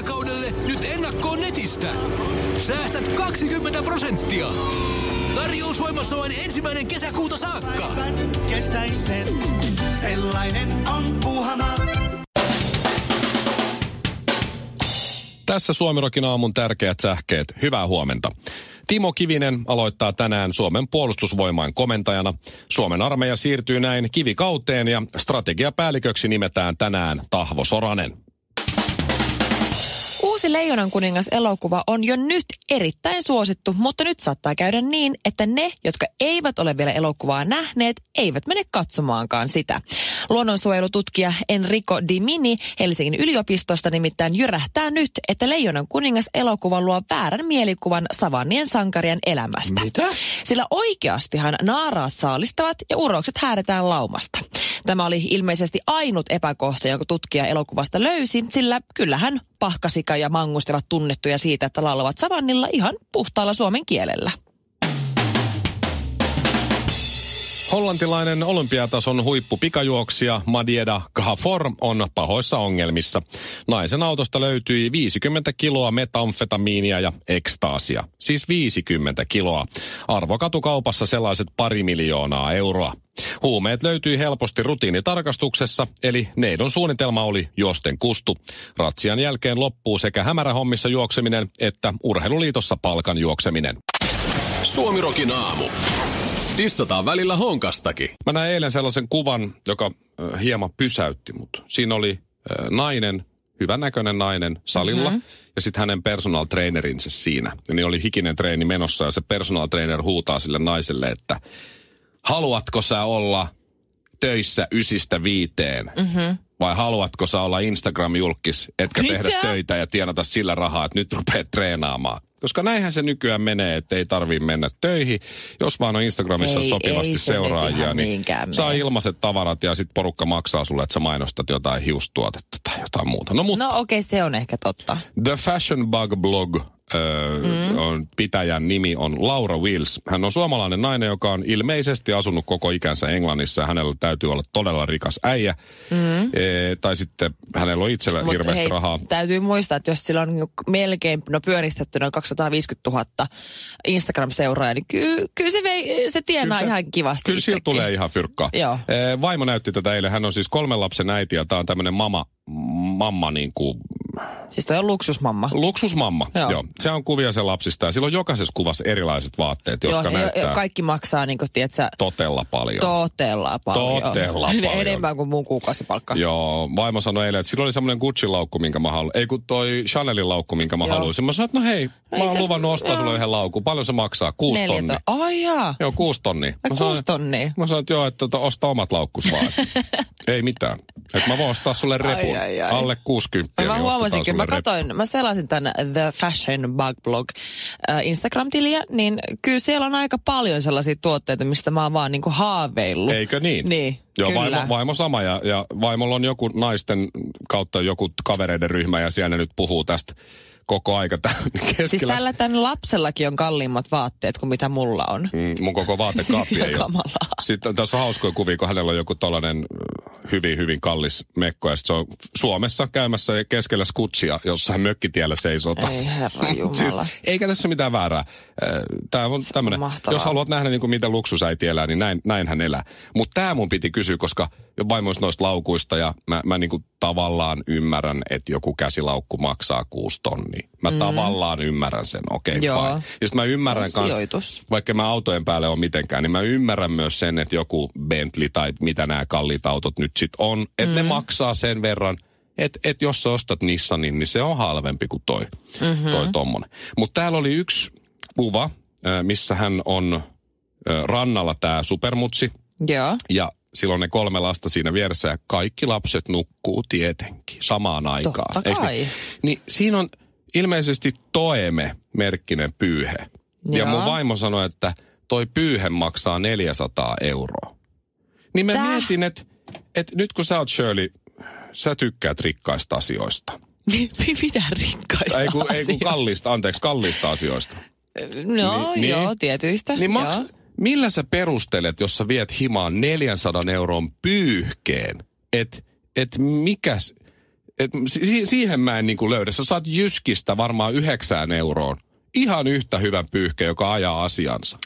kesäkaudelle nyt ennakkoon netistä. Säästät 20 prosenttia. Tarjous voimassa vain ensimmäinen kesäkuuta saakka. Kesäisen, sellainen on puhana. Tässä Suomirokin aamun tärkeät sähkeet. Hyvää huomenta. Timo Kivinen aloittaa tänään Suomen puolustusvoimain komentajana. Suomen armeija siirtyy näin kivikauteen ja strategiapäälliköksi nimetään tänään Tahvo Soranen. Uusi Leijonan kuningas elokuva on jo nyt erittäin suosittu, mutta nyt saattaa käydä niin, että ne, jotka eivät ole vielä elokuvaa nähneet, eivät mene katsomaankaan sitä. Luonnonsuojelututkija Enrico Dimini Helsingin yliopistosta nimittäin jyrähtää nyt, että Leijonan kuningas elokuva luo väärän mielikuvan savannien sankarien elämästä. Mitä? Sillä oikeastihan naaraat saalistavat ja urokset häädetään laumasta. Tämä oli ilmeisesti ainut epäkohta, jonka tutkija elokuvasta löysi, sillä kyllähän pahkasika ja mangusti ovat tunnettuja siitä, että laulavat savannilla ihan puhtaalla suomen kielellä. Hollantilainen olympiatason huippu pikajuoksija Madieda Gafor on pahoissa ongelmissa. Naisen autosta löytyi 50 kiloa metamfetamiinia ja ekstaasia. Siis 50 kiloa. Arvokatukaupassa sellaiset pari miljoonaa euroa. Huumeet löytyi helposti rutiinitarkastuksessa, eli neidon suunnitelma oli juosten kustu. Ratsian jälkeen loppuu sekä hämärähommissa juokseminen että urheiluliitossa palkan juokseminen. Suomirokin aamu. Tissataan välillä honkastakin. Mä näin eilen sellaisen kuvan, joka äh, hieman pysäytti mut. Siinä oli äh, nainen, hyvännäköinen nainen salilla mm-hmm. ja sitten hänen personal trainerinsä siinä. Ja niin oli hikinen treeni menossa ja se personal trainer huutaa sille naiselle, että haluatko sä olla töissä ysistä viiteen? Mm-hmm. Vai haluatko sä olla Instagram-julkis, etkä Mitä? tehdä töitä ja tienata sillä rahaa, että nyt rupeat treenaamaan? Koska näinhän se nykyään menee, että ei tarvii mennä töihin. Jos vaan on Instagramissa Ei- sopivasti ei se seuraajia, niin saa mene. ilmaiset tavarat ja sitten porukka maksaa sulle, että sä mainostat jotain hiustuotetta tai jotain muuta. No mutta No okei, okay, se on ehkä totta. The Fashion Bug Blog öö, mm. on, pitäjän nimi on Laura Wills. Hän on suomalainen nainen, joka on ilmeisesti asunut koko ikänsä Englannissa hänellä täytyy olla todella rikas äijä. Mm. E, tai sitten hänellä on itsellä Mut hirveästi hei, rahaa. Täytyy muistaa, että jos sillä on niinku melkein, no pyöristetty noin 250 000 Instagram-seuraajaa, niin ky, kyllä se, vei, se tienaa Kyllä se- ihan kivasti Kyllä itsekin. tulee ihan fyrkkaa. Joo. E, vaimo näytti tätä eilen. Hän on siis kolmen lapsen äiti ja tämä on tämmöinen mama, mamma niin kuin Siis toi on luksusmamma. Luksusmamma, joo. Joo. joo. Se on kuvia sen lapsista ja sillä on jokaisessa kuvassa erilaiset vaatteet, jotka Joo, näyttää ja- kaikki maksaa niin kuin, tiedätkö, totella paljon. totella paljon. Totella paljon. Enemmän kuin mun kuukausipalkka. Joo, vaimo sanoi eilen, että sillä oli semmoinen Gucci-laukku, minkä mä haluan. Ei kun toi Chanelin laukku, minkä mä Joo. haluaisin. Mä sanoin, että no hei, mä itse oon luvannut ostaa joo. sulle yhden laukun. Paljon se maksaa? Kuusi tonnia. to- Ai jaa. Joo, kuusi tonnia. Ai Mä sanoin, kuusi tonnia. Mä sanoin, että joo, että tota, osta omat laukkus vaan. ei mitään. Että mä voin ostaa sulle repun. ai, ai. Alle 60. Mä niin mä katsoin, mä selasin tämän The Fashion Bug Blog äh, Instagram-tiliä, niin kyllä siellä on aika paljon sellaisia tuotteita, mistä mä oon vaan niinku haaveillut. Eikö niin? Niin, Joo, kyllä. vaimo, vaimo sama ja, ja vaimolla on joku naisten kautta joku kavereiden ryhmä ja siellä ne nyt puhuu tästä koko aika keskellä. Siis tällä tämän lapsellakin on kalliimmat vaatteet kuin mitä mulla on. Mm, mun koko vaatekaappi Siis ei ole. Sitten tässä on hauskoja kuvia, kun hänellä on joku tällainen hyvin, hyvin kallis mekko. Ja se on Suomessa käymässä keskellä skutsia jossain mökkitiellä seisota. Ei herra jumala. Siis, eikä tässä ole mitään väärää. Tämä on tämmöinen, jos haluat nähdä niin kuin miten luksusäiti elää, niin näin, näin hän elää. Mutta tämä mun piti kysyä, koska vaimoista noista laukuista ja mä, mä niin kuin tavallaan ymmärrän, että joku käsilaukku maksaa kuusi tonnia. Mä mm. tavallaan ymmärrän sen, okei okay, Joo. fine. Ja sitten mä ymmärrän kans, sijoitus. vaikka mä autojen päälle on mitenkään, niin mä ymmärrän myös sen, että joku Bentley tai mitä nämä kalliit autot nyt sit on, että mm. ne maksaa sen verran, että et jos sä ostat Nissanin, niin se on halvempi kuin toi, mm-hmm. toi tommonen. Mutta täällä oli yksi kuva, missä hän on rannalla tämä supermutsi, Joo. ja silloin ne kolme lasta siinä vieressä ja kaikki lapset nukkuu tietenkin samaan aikaan. Totta kai. Niin? niin siinä on ilmeisesti Toeme-merkkinen pyyhe. Ja Joo. mun vaimo sanoi, että toi pyyhe maksaa 400 euroa. Niin mä Tää? mietin, että, että nyt kun sä oot Shirley, sä tykkäät rikkaista asioista. Mitä rikkaista Ei kun, ei kun asioista? kallista, anteeksi, kallista asioista. No Niin, joo, niin. tietyistä. Niin maks, joo. Millä sä perustelet, jos sä viet himaan 400 euron pyyhkeen, että et mikäs, Et si- siihen mä en niinku löydä. Sä saat Jyskistä varmaan yhdeksään euroon. Ihan yhtä hyvä pyyhke, joka ajaa asiansa.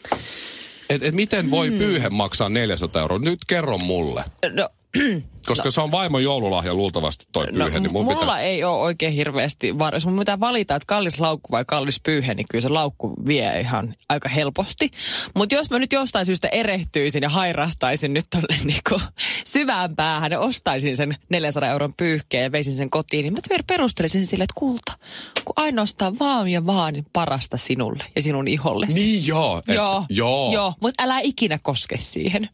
Et, et miten voi Hmm. pyyhe maksaa 400 euroa? Nyt kerro mulle. No, Koska se on vaimon joululahja luultavasti toi no pyyhe, niin mun mulla pitää... ei ole oikein hirveästi var... Jos mun pitää valita, että kallis laukku vai kallis pyyhe, niin kyllä se laukku vie ihan aika helposti. Mutta jos mä nyt jostain syystä erehtyisin ja hairahtaisin nyt tonne niinku syvään päähän ja ostaisin sen 400 euron pyyhkeen ja veisin sen kotiin, niin mä per- perustelisin sille, että kulta, kun ainoastaan vaan ja vaan parasta sinulle ja sinun ihollesi. Niin joo. Et, Joo, joo. joo mutta älä ikinä koske siihen.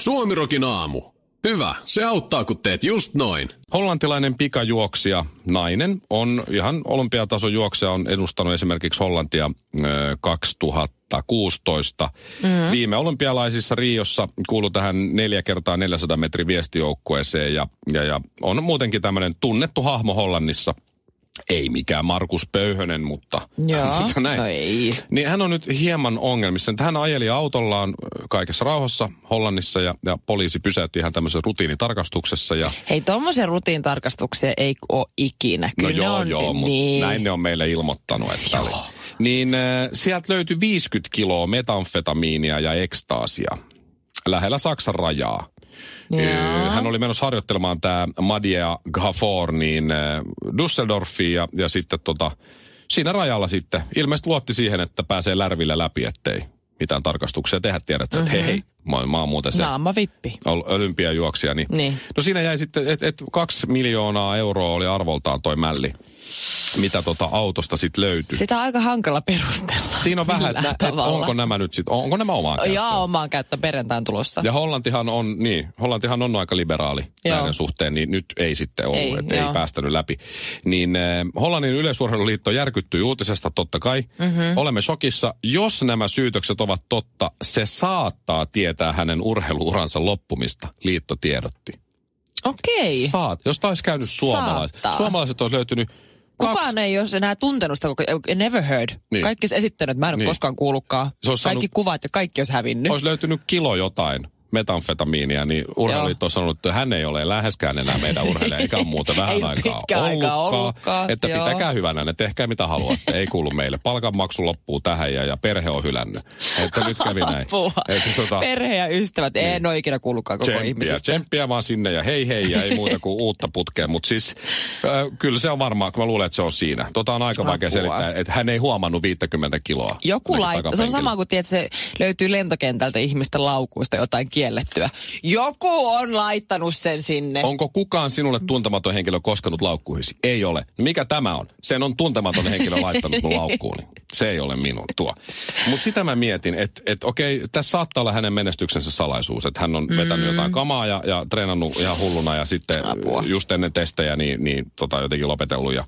Suomirokin aamu. Hyvä, se auttaa kun teet just noin. Hollantilainen pikajuoksija, nainen, on ihan olympiatason juoksija, on edustanut esimerkiksi Hollantia ö, 2016. Mm-hmm. Viime olympialaisissa Riossa kuului tähän 4 kertaa 400 metrin viestijoukkueeseen ja, ja, ja on muutenkin tämmöinen tunnettu hahmo Hollannissa. Ei mikään Markus Pöyhönen, mutta, Joo, mutta näin. no ei. Niin hän on nyt hieman ongelmissa. Hän ajeli autollaan kaikessa rauhassa Hollannissa ja, ja poliisi pysäytti ihan tämmöisessä rutiinitarkastuksessa ja Hei, tuommoisen rutiintarkastuksia ei ole ikinä. No Kyllä ne joo, on, joo, mutta niin. näin ne on meille ilmoittanut, että oli. Niin äh, sieltä löytyi 50 kiloa metamfetamiinia ja ekstaasia lähellä Saksan rajaa. Ö, Hän oli menossa harjoittelemaan tämä Madia Gafor niin äh, Düsseldorfiin ja, ja sitten tota, siinä rajalla sitten ilmeisesti luotti siihen, että pääsee lärvillä läpi, ettei mitään tarkastuksia tehdä. Tiedät, mm-hmm. että hei, hei, oon muuten se Naama vippi. ol- olympiajuoksija. Niin. Niin. No siinä jäi sitten, että et kaksi miljoonaa euroa oli arvoltaan toi mälli, mitä tota autosta sitten löytyi. Sitä on aika hankala perustella. Siinä on vähän, että et onko nämä nyt sitten, onko nämä omaa käyttöön? Ja omaan käyttö perjantain tulossa. Ja Hollantihan on, niin, Hollantihan on aika liberaali Joo. näiden suhteen, niin nyt ei sitten ollut, Ei, että ei päästänyt läpi. Niin äh, Hollannin yleisurheiluliitto järkyttyi uutisesta totta kai. Mhm. Mm-hmm. Olemme shokissa. Jos nämä syytökset ovat totta, se saattaa tietää hänen urheiluuransa loppumista, liitto tiedotti. Okei. Saat, jos taisi käynyt suomalaiset. Saattaa. Suomalaiset olisi löytynyt Kukaan kaksi. ei ole enää tuntenut sitä, koko, never heard. Niin. Kaikki olisi esittänyt, mä en ole Niin. koskaan kuullutkaan. Se olisi Kaikki saanut- kuvat ja kaikki olisi hävinnyt. Olisi löytynyt kilo jotain metamfetamiinia, niin urheiluliitto on sanonut, että hän ei ole läheskään enää meidän urheilija, eikä ole muuta vähän Ei aikaa aikaa ollutkaan, Että joo. pitäkää hyvänä, ne tehkää mitä haluatte, ei kuulu meille. Palkanmaksu loppuu tähän ja, ja perhe on hylännyt. Että nyt kävi näin. Että, tota, Perhe ja ystävät, niin. en ole ikinä kuullutkaan koko Tsemppiä, ihmisestä. tsemppiä vaan sinne ja hei hei ja ei muuta kuin uutta putkea. Mutta siis äh, kyllä se on varmaan, kun mä luulen, että se on siinä. Tota on aika vaikea Apua. selittää, että hän ei huomannut 50 kiloa. Joku laittaa, se on sama kuin tiedät, se löytyy lentokentältä ihmisten laukuista jotain kiellettyä. Joku on laittanut sen sinne. Onko kukaan sinulle tuntematon henkilö koskenut laukkuihisi? Ei ole. Mikä tämä on? Sen on tuntematon henkilö laittanut mun laukkuuni. Se ei ole minun tuo. Mutta sitä mä mietin, että et, okei, tässä saattaa olla hänen menestyksensä salaisuus. Että hän on vetänyt jotain kamaa ja, ja treenannut ihan hulluna ja sitten Mm. Apua. just ennen testejä niin, niin tota, jotenkin lopetellut. Ja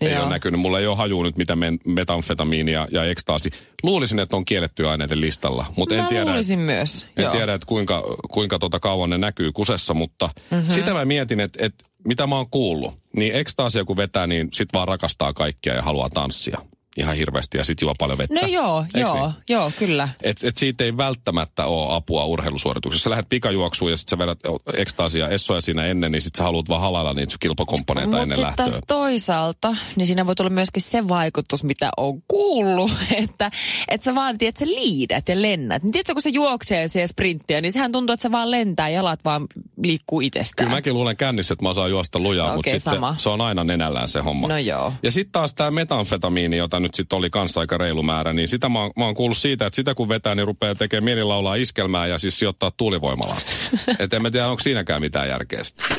ei Joo. ole näkynyt. Mulla ei ole hajua nyt, mitä men, metamfetamiini ja, ja ekstaasi. Luulisin, että on kiellettyä aineiden listalla, mutta en tiedä. luulisin myös. En joo. tiedä, että kuinka, kuinka tota kauan ne näkyy kusessa, mutta mm-hmm. sitä mä mietin, että, että mitä mä oon kuullut. Niin ekstaasia kun vetää, niin sit vaan rakastaa kaikkia ja haluaa tanssia ihan hirveästi ja sit juo paljon vettä. No joo, Eiks joo, niin? joo, kyllä. Et, et siitä ei välttämättä ole apua urheilusuorituksessa. Sä lähdet pikajuoksuun ja sit sä vedät ekstaasia essoja siinä ennen, niin sit sä haluat vaan halailla niitä kilpakomponeita ennen Mutta lähtöä. toisaalta, niin siinä voi tulla myöskin se vaikutus, mitä on kuullut, että, että sä vaan, tiedät, sä liidät ja lennät. Niin tiedätkö, kun se juoksee siihen sprinttiä, niin sehän tuntuu, että se vaan lentää, jalat vaan liikkuu itsestään. Kyllä mäkin luulen kännissä, että mä osaan juosta lujaa, No mutta okei, sit se, se on aina nenällään se homma. No joo. Ja sitten taas tämä metanfetamiini, jota nyt sitten oli kanssa aika reilu määrä, niin sitä mä, oon- mä oon kuullut siitä, että sitä kun vetää, niin rupeaa tekemään mielilaulaa iskelmää ja siis sijoittaa tuulivoimalaan. Et en mä tiedä, onko siinäkään mitään järkeä sitten.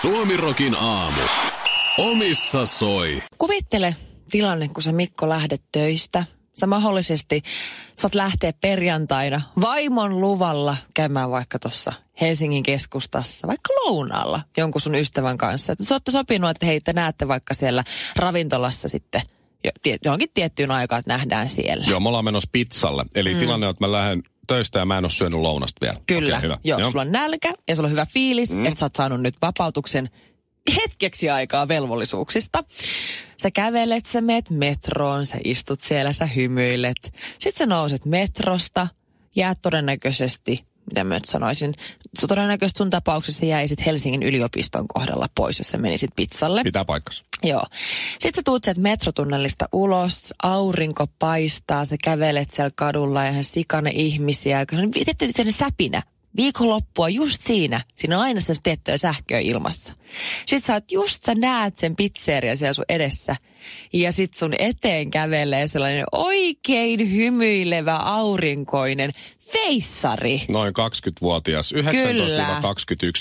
Suomirokin aamu. Omissa soi. Kuvittele tilanne, kun sä Mikko lähdet töistä. Sä mahdollisesti saat lähteä perjantaina vaimon luvalla käymään vaikka tuossa Helsingin keskustassa, vaikka lounaalla jonkun sun ystävän kanssa. Sä ootte sopinut, että hei, te näette vaikka siellä ravintolassa sitten johonkin tiettyyn aikaan, että nähdään siellä. Joo, me ollaan menossa pizzalle. Eli mm. tilanne on, että mä lähden töistä ja mä en ole syönyt lounasta vielä. Kyllä, Okei, hyvä. joo, sulla on nälkä ja sulla on hyvä fiilis, mm. että sä oot saanut nyt vapautuksen hetkeksi aikaa velvollisuuksista. Sä kävelet, sä meet metroon, sä istut siellä, sä hymyilet. Sitten sä nouset metrosta, jäät todennäköisesti mitä mä nyt sanoisin. Todennäköisesti sun tapauksessa jäi sit Helsingin yliopiston kohdalla pois, jos sä menisit pizzalle. Pitää paikkansa. Joo. Sitten sä tuut sieltä metrotunnelista ulos, aurinko paistaa, sä kävelet siellä kadulla ja ihan sikane ihmisiä. Tietty säpinä. Viikonloppua just siinä, siinä on aina se tiettyä sähköä ilmassa. Sitten sä oot just, sä näet sen pizzeria siellä sun edessä. Ja sit sun eteen kävelee sellainen oikein hymyilevä aurinkoinen feissari. Noin 20-vuotias, 19-21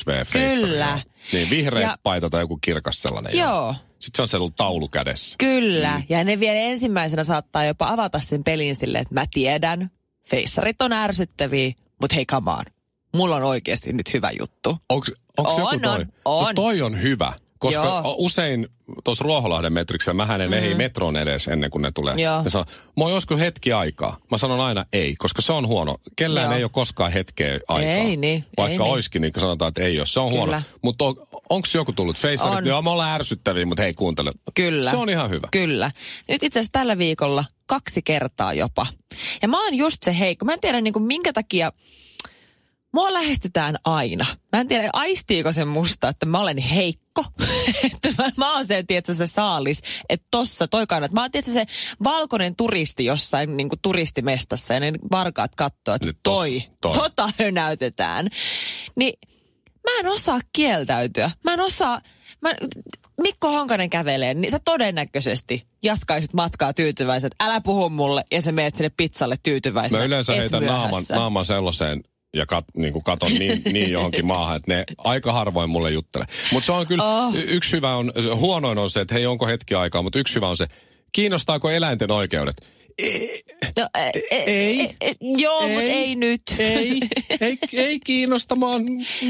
V Kyllä. Joo. Niin vihreä Ja- paita tai joku kirkas sellainen. Joo. Sitten se on sellainen taulu kädessä. Kyllä. Mm. Ja ne vielä ensimmäisenä saattaa jopa avata sen pelin silleen, että mä tiedän, feissarit on ärsyttäviä, mutta hei come on. Mulla on oikeasti nyt hyvä juttu. Onko onks On, joku toi? on, on. No toi on hyvä. Koska Joo. Usein tuossa Ruoholahden metriksellä mähän en mm. ehdi metroon edes ennen kuin ne tulee. Joo. Ne sanoo, mä oon joskus hetki aikaa. Mä sanon aina ei, koska se on huono. Kellään Joo. ei ole koskaan hetkeä aikaa. Ei niin, Vaikka ei niin. oiskin, niin sanotaan, että ei ole. Se on Kyllä. huono. Mutta on, onko joku tullut? On. Joo, me ollaan ärsyttäviä, mutta hei kuuntele. Kyllä. Se on ihan hyvä. Kyllä. Nyt itse asiassa tällä viikolla kaksi kertaa jopa. Ja mä oon just se heikko. Mä en tiedä niin kuin minkä takia Mua lähestytään aina. Mä en tiedä, aistiiko se musta, että mä olen heikko. että mä, mä oon se, tiedätkö, se saalis. Että tossa, toi kannat. Mä oon, tiedätkö, se valkoinen turisti jossain niin kuin turistimestassa. Ja ne varkaat katsoo, että Nyt toi, toi. tota hönäytetään. Niin mä en osaa kieltäytyä. Mä en osaa... Mä, Mikko Honkanen kävelee, niin sä todennäköisesti jatkaisit matkaa tyytyväiset. Älä puhu mulle ja sä meet sinne pizzalle tyytyväisenä. Mä yleensä heitän naaman, naaman sellaiseen ja kat, niin kuin katon niin, niin johonkin maahan, että ne aika harvoin mulle juttelee. Mutta se on kyllä, Oh. yksi hyvä on, huonoin on se, että hei onko hetki aikaa, mutta yksi hyvä on se, kiinnostaako eläinten oikeudet? No, e, e, Ei. E, e, joo, mutta ei nyt. Ei, ei, ei kiinnosta, mä, oon,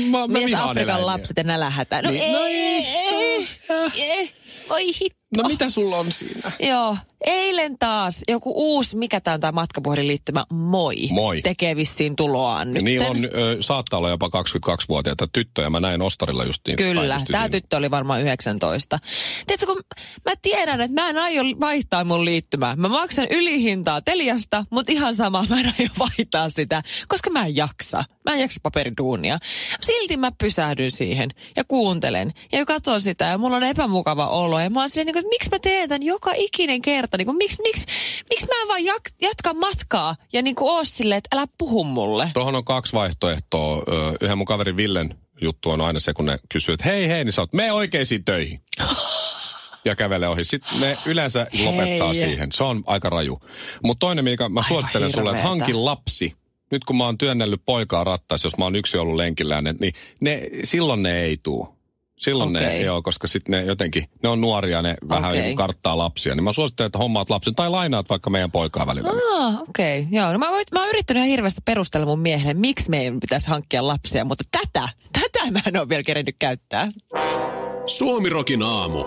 mä, mä Mies Afrikan eläimiä. lapset ja nälähätä. No, Niin, ei, no ei, ei. ei, ei. Voi hitto. No mitä sulla on siinä? Joo, eilen taas joku uusi, mikä tämä on tämä matkapuhelinliittymä, Moi. Moi. Tekee vissiin tuloaan nyt. Niillä on, ö, saattaa olla jopa 22-vuotiaita tyttöjä. Mä näin Ostarilla just niin. Kyllä, tämä siinä. tyttö oli varmaan 19. Tiedätkö, kun mä tiedän, että mä en aio vaihtaa mun liittymää. Mä maksan ylihintaa Teliasta, mutta ihan sama, mä en aio vaihtaa sitä, koska mä en jaksa. Mä en jaksa paperiduunia. Silti mä pysähdyn siihen ja kuuntelen ja katson sitä ja mulla on epämukava olo. Ja mä oon silleen, niin kuin, että miksi mä teen tämän joka ikinen kerta? Niin kuin, miksi, miksi, miksi mä en vaan jak, jatka matkaa ja niin kuin oo silleen, että älä puhu mulle. Tuohon on kaksi vaihtoehtoa. Yhden mun kaverin Villen juttu on aina se, kun ne kysyy, että hei hei, niin sä oot, mene oikeisiin töihin. ja kävele ohi. Sitten ne yleensä lopettaa Hei. siihen. Se on aika raju. Mutta toinen, mikä mä Aivan suosittelen sulle, että hirveetä. hanki lapsi. Nyt kun mä oon työnnellyt poikaa rattaissa, jos mä oon yksi ollut lenkillään, ne- niin ne, silloin ne ei tuu. Silloin okay. ne, joo, koska sitten ne jotenkin, ne on nuoria, ne vähän okay. karttaa lapsia. Niin mä suosittelen, että hommaat lapsen tai lainaat vaikka meidän poikaa välillä. Ah, okei. Okay. Joo, no mä, voit, mä oon yrittänyt ihan hirveästi perustella mun miehelle, miksi meidän pitäisi hankkia lapsia, mutta tätä, tätä mä en ole vielä kerennyt käyttää. Suomirokin aamu.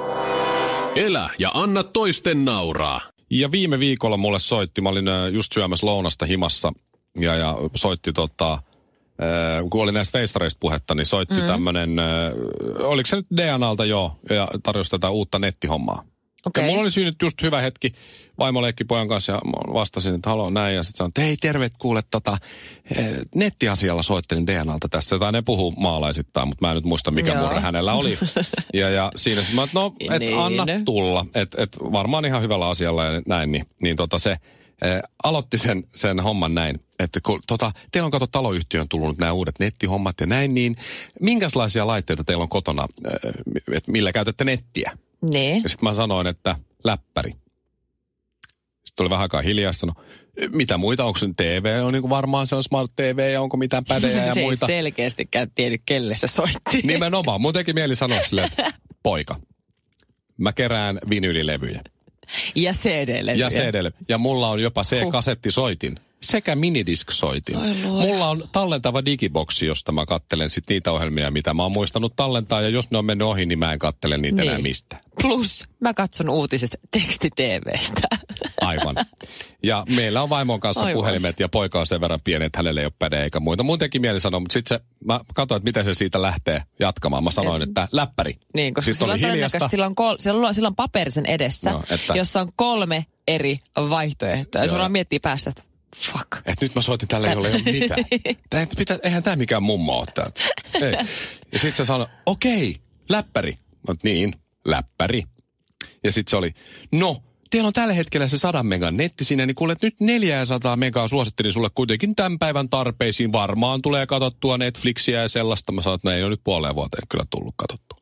Elä ja anna toisten nauraa. Ja viime viikolla mulle soitti, mä olin just syömässä lounasta himassa ja, ja soitti tota, kun oli näistä feistareista puhetta, niin soitti mm. tämmönen, ö, oliko se nyt DNAlta joo, ja tarjosi tätä uutta nettihommaa. Okei. Ja mulla oli siinä nyt just hyvä hetki vaimo leikki pojan kanssa ja vastasin, että haluan näin. Ja sitten sanoin, että hei terve kuule tota, eh, nettiasialla soittelin DNAlta tässä. Tai ne puhuu maalaisittain, mutta mä en nyt muista mikä murre hänellä oli. ja, ja siinä mä että no, et Niin. anna tulla. Että et varmaan ihan hyvällä asialla ja näin. Niin, niin tota se eh, aloitti sen, sen homman näin. Että kun tota, teillä on kato taloyhtiön tullut nämä uudet nettihommat ja näin, niin minkälaisia laitteita teillä on kotona, eh, että millä käytätte nettiä? Niin. Ja sitten mä sanoin, että läppäri. Sitten oli vähän aikaa hiljaa, sanoi, mitä muita, onko se TV, on niin kuin varmaan se on Smart TV ja onko mitään pädejä ja se muita. ei selkeästikään tiennyt, kelle se soitti. Nimenomaan, mun teki mieli sanoa silleen, että poika, mä kerään vinylilevyjä Ja CD-levyjä. ja cd ja mulla on jopa C-kasettisoitin sekä minidisk-soitin. Mulla on tallentava digiboksi, josta mä kattelen sit niitä ohjelmia, mitä mä oon muistanut tallentaa, ja jos ne on mennyt ohi, niin mä en kattele niitä Niin. enää mistään. Plus, mä katson uutiset teksti-TVstä. Aivan. Ja meillä on vaimon kanssa Aivan. Puhelimet ja poika on sen verran pieni, että hänelle ei ole päde eikä muita. Mun teki mieli sanoa, mutta sitten mä katsoin, että miten se siitä lähtee jatkamaan. Mä sanoin, että läppäri. Niin, koska sillä on hiljasta. sillä on, kol, sillä on, sillä on paperisen edessä, Joo, että- jossa on kolme eri vaihtoehtoa. Ja on miettiä päästä, että Fuck. että nyt mä soitin tälle, jolle ei ole mitään. Tää, ei pitä, eihän tämä mikään mummo ole täältä. Ei. Ja sitten se sanoi, okei, läppäri. Mä niin, läppäri. Ja sitten se oli, no, teillä on tällä hetkellä se 100 megan netti sinne, niin kuulet nyt 400 megaa suosittelin sulle kuitenkin tämän päivän tarpeisiin. Varmaan tulee katsottua Netflixiä ja sellaista. Mä sanoin, että no ei ole nyt puoleen vuoteen kyllä tullut katsottua.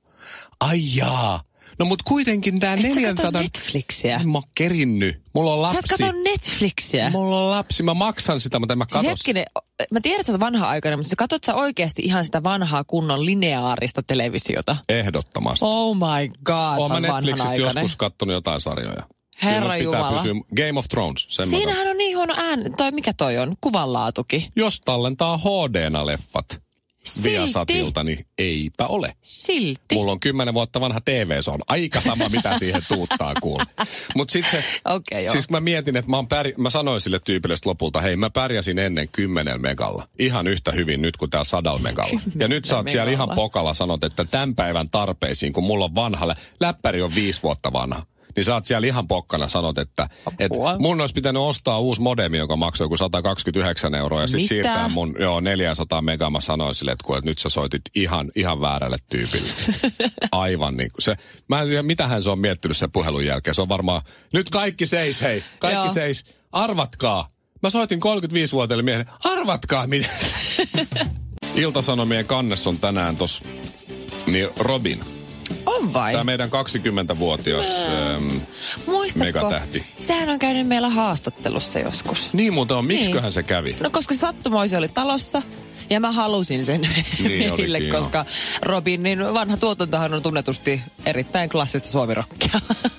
Ai jaa. No mut kuitenkin tää Et sä 400... katso Netflixiä? Mä oon kerinnyt. Mulla on Sä et lapsi. Netflixiä? Mulla on lapsi. Mä maksan sitä, mutta en mä Siis katso. hetkinen, mä tiedän, että sä vanha aikainen, mutta sä katsot sä oikeasti ihan sitä vanhaa kunnon lineaarista televisiota? Ehdottomasti. Oh my god, Oon mä Netflixistä joskus kattonut jotain sarjoja. Herra Jumala. Pysyä, Game of Thrones. Katson. Siinähän on niin huono ään, tai mikä toi on, kuvanlaatuki. Jos tallentaa HD-leffat Silti, Viasatilta, niin eipä ole. silti. Mulla on kymmenen vuotta vanha TV, se on aika sama, mitä siihen tuuttaa kuule. Mutta sitten se, joo. siis mä mietin, että mä, oon pär... mä sanoin sille tyypille lopulta, hei mä pärjäsin ennen 10 megalla. Ihan yhtä hyvin nyt kuin täällä sadalla megalla. Ja nyt sä oot siellä ihan pokalla sanot, että tämän päivän tarpeisiin, kun mulla on vanhalle, läppäri on viisi vuotta vanha. Niin sä oot siellä ihan pokkana sanot, että, Apua. mun olisi pitänyt ostaa uusi modemi, joka maksoi joku 129 euroa ja sitten Mitä? siirtää mun joo, 400 megaa. Mä sanoin sille, että, kuule, että nyt sä soitit ihan, ihan väärälle tyypille. Aivan niin kuin se. Mä en tiedä, mitähän se on miettinyt sen puhelun jälkeen. Se on varmaan, nyt kaikki seis, hei, kaikki Joo. seis. Arvatkaa. Mä soitin 35-vuotiaille miehelle, arvatkaa mitä. Iltasanomien kannes on tänään tos, niin Robin, On vai? tämä meidän 20-vuotias ähm, Muistatko? megatähti. Sehän on käynyt meillä haastattelussa joskus. Niin muuten on, miksiköhän Niin. se kävi? No koska sattumoisi oli talossa. Ja mä halusin sen Niin meille, koska Robinin vanha tuotantohan on tunnetusti erittäin klassista suomirokkia.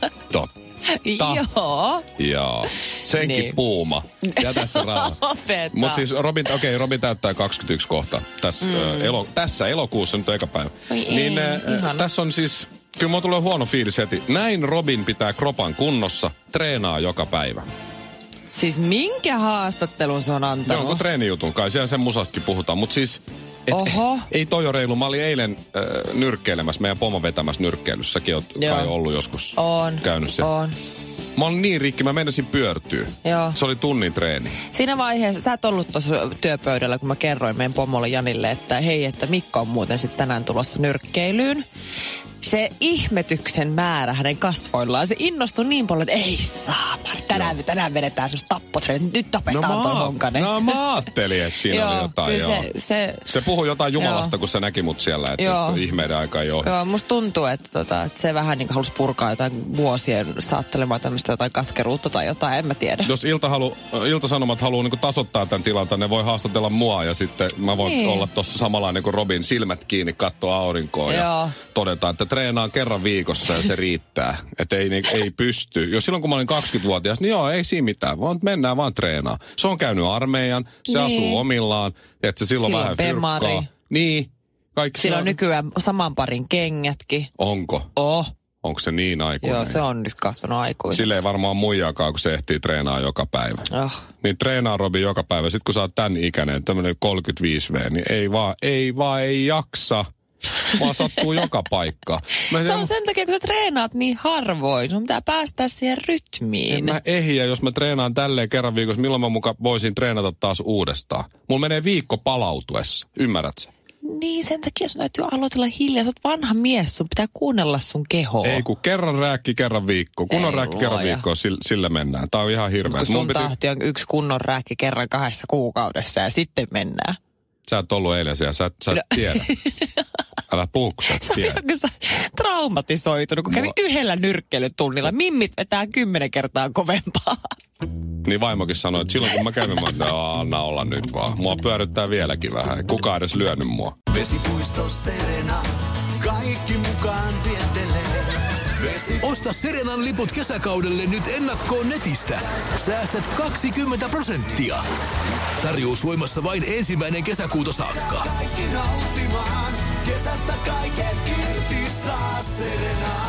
Joo. Joo. Senkin Niin. puuma. Jätä se rauha. Mutta siis Robin, okei, okay, Robin täyttää 21 kohta. Tässä, mm. ö, elo, tässä elokuussa nyt eka päivä. Oi ei, niin ö, ihana. tässä on siis, kyllä mulla tulee huono fiilis heti. Näin Robin pitää kropan kunnossa, treenaa joka päivä. Siis minkä haastattelun se on antanut? Jonkun treenijutun kai, siellä sen musastakin puhutaan. Mutta siis, et, Oho. ei toi ole reilu. Mä olin eilen äh, nyrkkeilemässä, meidän pomo vetämässä nyrkkeilyssä. Säkin oot Joo. kai ollut joskus On. käynyt sen. On. Mä olin niin rikki, mä menisin pyörtyä. Joo. Se oli tunnin treeni. Siinä vaiheessa, sä et ollut tuossa työpöydällä, kun mä kerroin meidän pomolle Janille, että hei, että Mikko on muuten sitten tänään tulossa nyrkkeilyyn. Se ihmetyksen määrä hänen kasvoillaan, se innostui niin paljon, että ei saa, tänään, tänään vedetään semmoista tappotreeniä, nyt tapetaan toi honkanen. no mä ajattelin, että siinä Joo, oli jotain. Joo. se- se- se puhui jotain Jumalasta, Joo. kun se näki mut siellä, että Joo. ihmeiden aika ei ole. Joo, musta tuntuu, että, tota, että se vähän niin halusi purkaa jotain vuosien saattelemaa tämmöistä jotain katkeruutta tai jotain, en mä tiedä. Jos Ilta halu, Ilta-Sanomat haluaa niin tasoittaa tämän tilanteen, ne voi haastatella mua ja sitten mä voin Niin. olla tuossa samanlainen kuin Robin, silmät kiinni, katsoa aurinkoa Joo. ja todeta, että treenaa kerran viikossa ja se riittää. Että ei, niin- ei pysty. Jos silloin kun mä olin 20-vuotias, niin joo, ei siinä mitään, vaan mennään vaan treenaa. Se on käynyt armeijan, se Niin. asuu omillaan, että se silloin, Silloin vähän bemari. fyrkkaa. Niin. Kaikki Sillä se on nykyään saman parin kengätkin. Onko? Oh, Onko se niin aikuinen? joo, se on nyt kasvanut aikuiseksi. Sille ei varmaan muijaakaan, kun se ehtii treenaa joka päivä. Oh. Niin treenaa Robi joka päivä. Sitten kun sä oot tän ikäinen, tämmönen 35V, niin ei vaan, ei vaan, ei jaksa. Vaan sattuu joka paikka. Mä, Se on sen takia, kun sä treenaat niin harvoin. Sun pitää päästä siihen en rytmiin. mä ehjä, jos mä treenaan tälleen kerran viikossa, milloin mä muka voisin treenata taas uudestaan. Mulla menee viikko palautuessa. Ymmärrät sä? Niin, sen takia sun täytyy aloitella hiljaa. Sä oot vanha mies, sun pitää kuunnella sun kehoa. Ei kun kerran rääkki kerran viikko. Kun on Ei rääkki kerran luoja. viikkoa, sillä, sillä mennään. Tää on ihan hirveä. kun sun tahti on yksi kunnon rääkki kerran kahdessa kuukaudessa ja sitten mennään. Sä et ollut eilen siellä, sä sä et No. tiedä. Älä puhu, kun sä et Sä tiedä. oot traumatisoitunut, kun kävi Mua- yhdellä nyrkkeilytunnilla. Mimmit vetää kymmenen kertaa kovempaa. Niin vaimokin sanoi, että silloin kun mä kävin, mä että anna olla nyt vaan. Mua pyöryttää vieläkin vähän. Kuka edes lyönyt mua. Vesipuisto Serena, kaikki mukaan vientelee. Vesi... Osta Serenan liput kesäkaudelle nyt ennakkoon netistä. Säästät 20 prosenttia. Tarjous voimassa vain ensimmäinen kesäkuuta saakka. Kaikki nauttimaan, kesästä kaiken irti saa Serena.